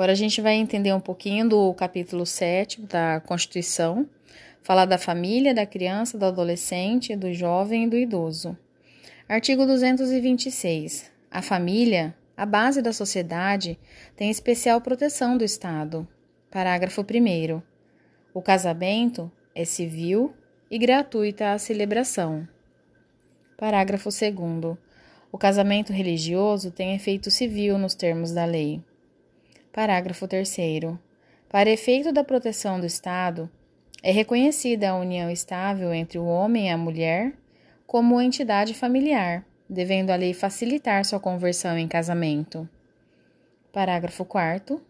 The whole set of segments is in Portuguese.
Agora a gente vai entender um pouquinho do capítulo 7 da Constituição, falar da família, da criança, do adolescente, do jovem e do idoso. Artigo 226. A família, a base da sociedade, tem especial proteção do Estado. Parágrafo 1. O casamento é civil e gratuita a celebração. Parágrafo 2. O casamento religioso tem efeito civil nos termos da lei. Parágrafo 3. Para efeito da proteção do Estado, é reconhecida a união estável entre o homem e a mulher como entidade familiar, devendo a lei facilitar sua conversão em casamento. Parágrafo 4.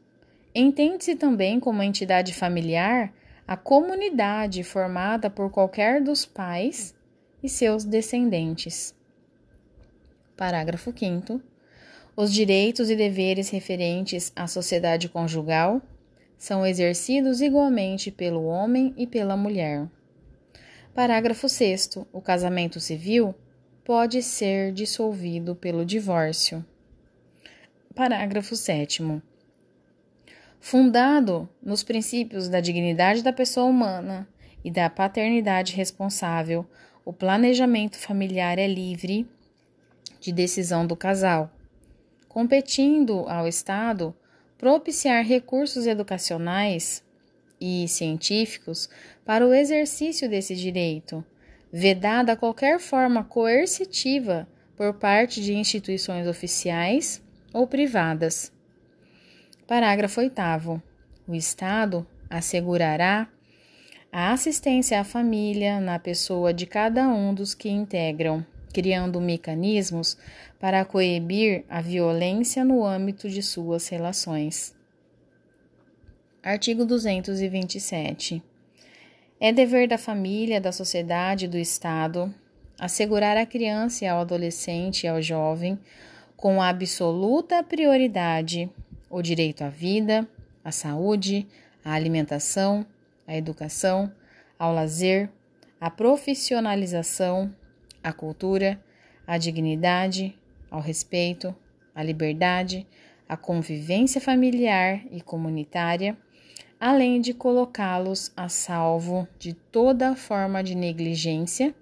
Entende-se também como entidade familiar a comunidade formada por qualquer dos pais e seus descendentes. Parágrafo 5. Os direitos e deveres referentes à sociedade conjugal são exercidos igualmente pelo homem e pela mulher. Parágrafo 6. O casamento civil pode ser dissolvido pelo divórcio. Parágrafo 7. Fundado nos princípios da dignidade da pessoa humana e da paternidade responsável, o planejamento familiar é livre de decisão do casal competindo ao Estado propiciar recursos educacionais e científicos para o exercício desse direito, vedada qualquer forma coercitiva por parte de instituições oficiais ou privadas. Parágrafo 8. O Estado assegurará a assistência à família na pessoa de cada um dos que integram criando mecanismos para coibir a violência no âmbito de suas relações. Artigo 227. É dever da família, da sociedade e do Estado assegurar à criança e ao adolescente e ao jovem, com absoluta prioridade, o direito à vida, à saúde, à alimentação, à educação, ao lazer, à profissionalização, à cultura, à dignidade, ao respeito, à liberdade, à convivência familiar e comunitária, além de colocá-los a salvo de toda forma de negligência,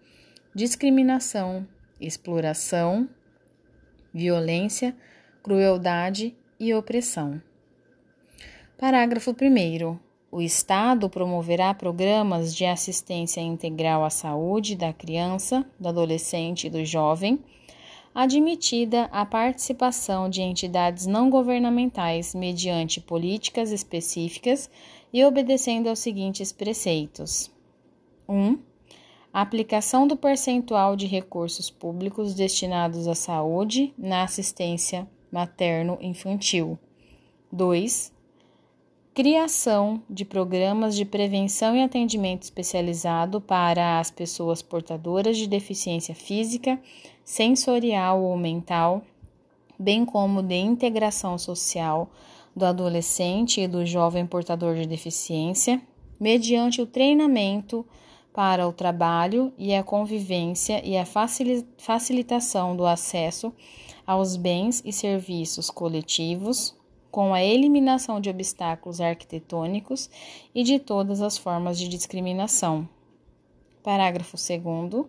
discriminação, exploração, violência, crueldade e opressão. Parágrafo 1. O Estado promoverá programas de assistência integral à saúde da criança, do adolescente e do jovem, admitida a participação de entidades não governamentais mediante políticas específicas e obedecendo aos seguintes preceitos: 1. Um, aplicação do percentual de recursos públicos destinados à saúde na assistência materno-infantil. 2 criação de programas de prevenção e atendimento especializado para as pessoas portadoras de deficiência física, sensorial ou mental, bem como de integração social do adolescente e do jovem portador de deficiência, mediante o treinamento para o trabalho e a convivência e a facilitação do acesso aos bens e serviços coletivos, com a eliminação de obstáculos arquitetônicos e de todas as formas de discriminação. Parágrafo 2.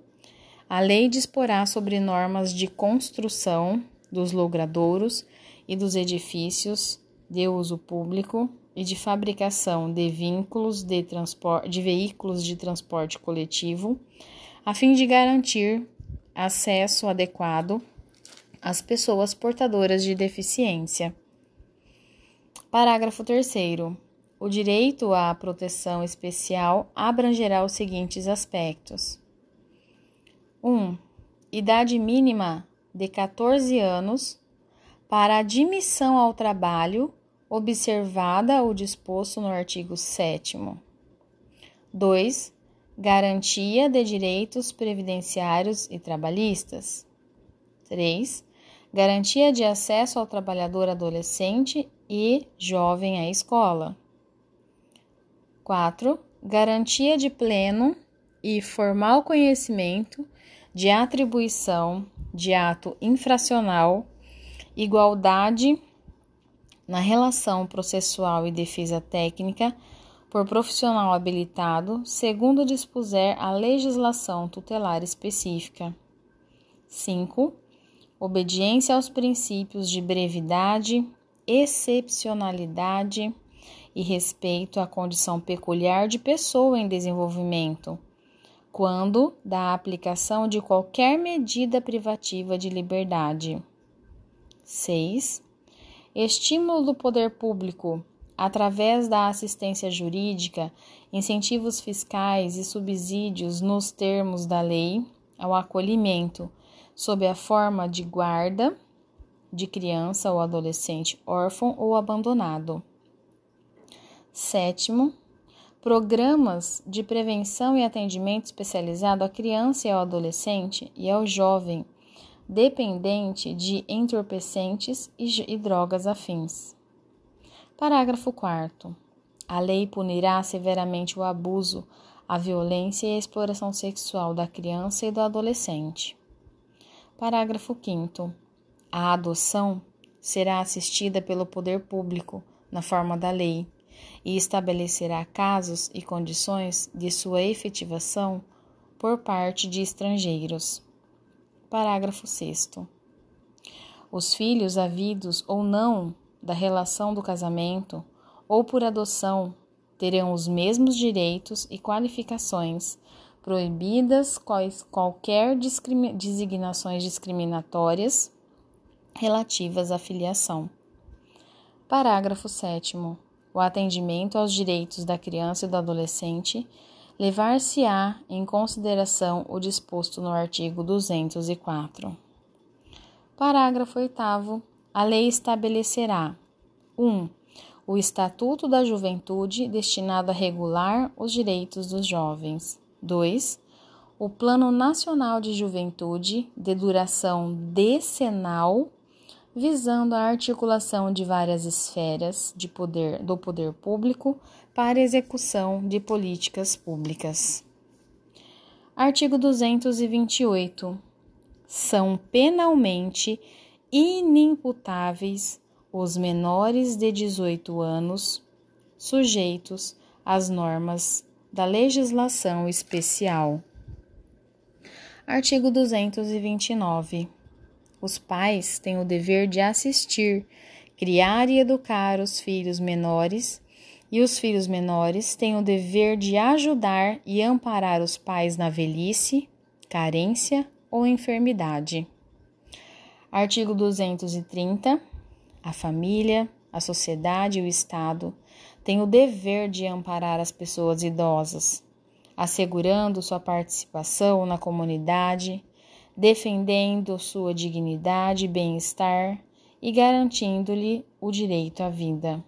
A lei disporá sobre normas de construção dos logradouros e dos edifícios de uso público e de fabricação de vínculos de, de veículos de transporte coletivo, a fim de garantir acesso adequado às pessoas portadoras de deficiência. Parágrafo 3. O direito à proteção especial abrangerá os seguintes aspectos: 1. Idade mínima de 14 anos para admissão ao trabalho, observada o disposto no artigo 7. 2. Garantia de direitos previdenciários e trabalhistas. 3 garantia de acesso ao trabalhador adolescente e jovem à escola. 4. Garantia de pleno e formal conhecimento de atribuição de ato infracional, igualdade na relação processual e defesa técnica por profissional habilitado, segundo dispuser a legislação tutelar específica. 5. Obediência aos princípios de brevidade, excepcionalidade e respeito à condição peculiar de pessoa em desenvolvimento, quando da aplicação de qualquer medida privativa de liberdade. 6. Estímulo do poder público através da assistência jurídica, incentivos fiscais e subsídios nos termos da lei ao acolhimento, sob a forma de guarda de criança ou adolescente órfão ou abandonado. Sétimo, programas de prevenção e atendimento especializado à criança e ao adolescente e ao jovem dependente de entorpecentes e, drogas afins. Parágrafo 4. A lei punirá severamente o abuso, a violência e a exploração sexual da criança e do adolescente. Parágrafo 5. A adoção será assistida pelo poder público, na forma da lei, e estabelecerá casos e condições de sua efetivação por parte de estrangeiros. Parágrafo 6. Os filhos havidos ou não da relação do casamento ou por adoção terão os mesmos direitos e qualificações, proibidas quais, qualquer designações discriminatórias relativas à filiação. Parágrafo 7. O atendimento aos direitos da criança e do adolescente levar-se-á em consideração o disposto no artigo 204. Parágrafo 8 a lei estabelecerá 1. Um, o Estatuto da Juventude destinado a regular os direitos dos jovens. 2. O Plano Nacional de Juventude de duração decenal, visando a articulação de várias esferas de poder do poder público para execução de políticas públicas. Artigo 228. São penalmente inimputáveis os menores de 18 anos sujeitos às normas da legislação especial. Artigo 229. Os pais têm o dever de assistir, criar e educar os filhos menores, e os filhos menores têm o dever de ajudar e amparar os pais na velhice, carência ou enfermidade. Artigo 230. A família, a sociedade e o Estado têm o dever de amparar as pessoas idosas, assegurando sua participação na comunidade, defendendo sua dignidade e bem-estar e garantindo-lhe o direito à vida.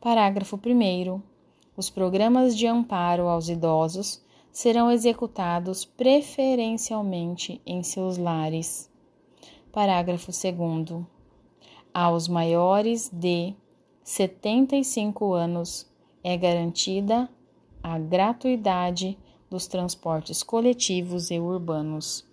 Parágrafo 1. Os programas de amparo aos idosos serão executados preferencialmente em seus lares Parágrafo 2. Aos maiores de 75 anos é garantida a gratuidade dos transportes coletivos e urbanos.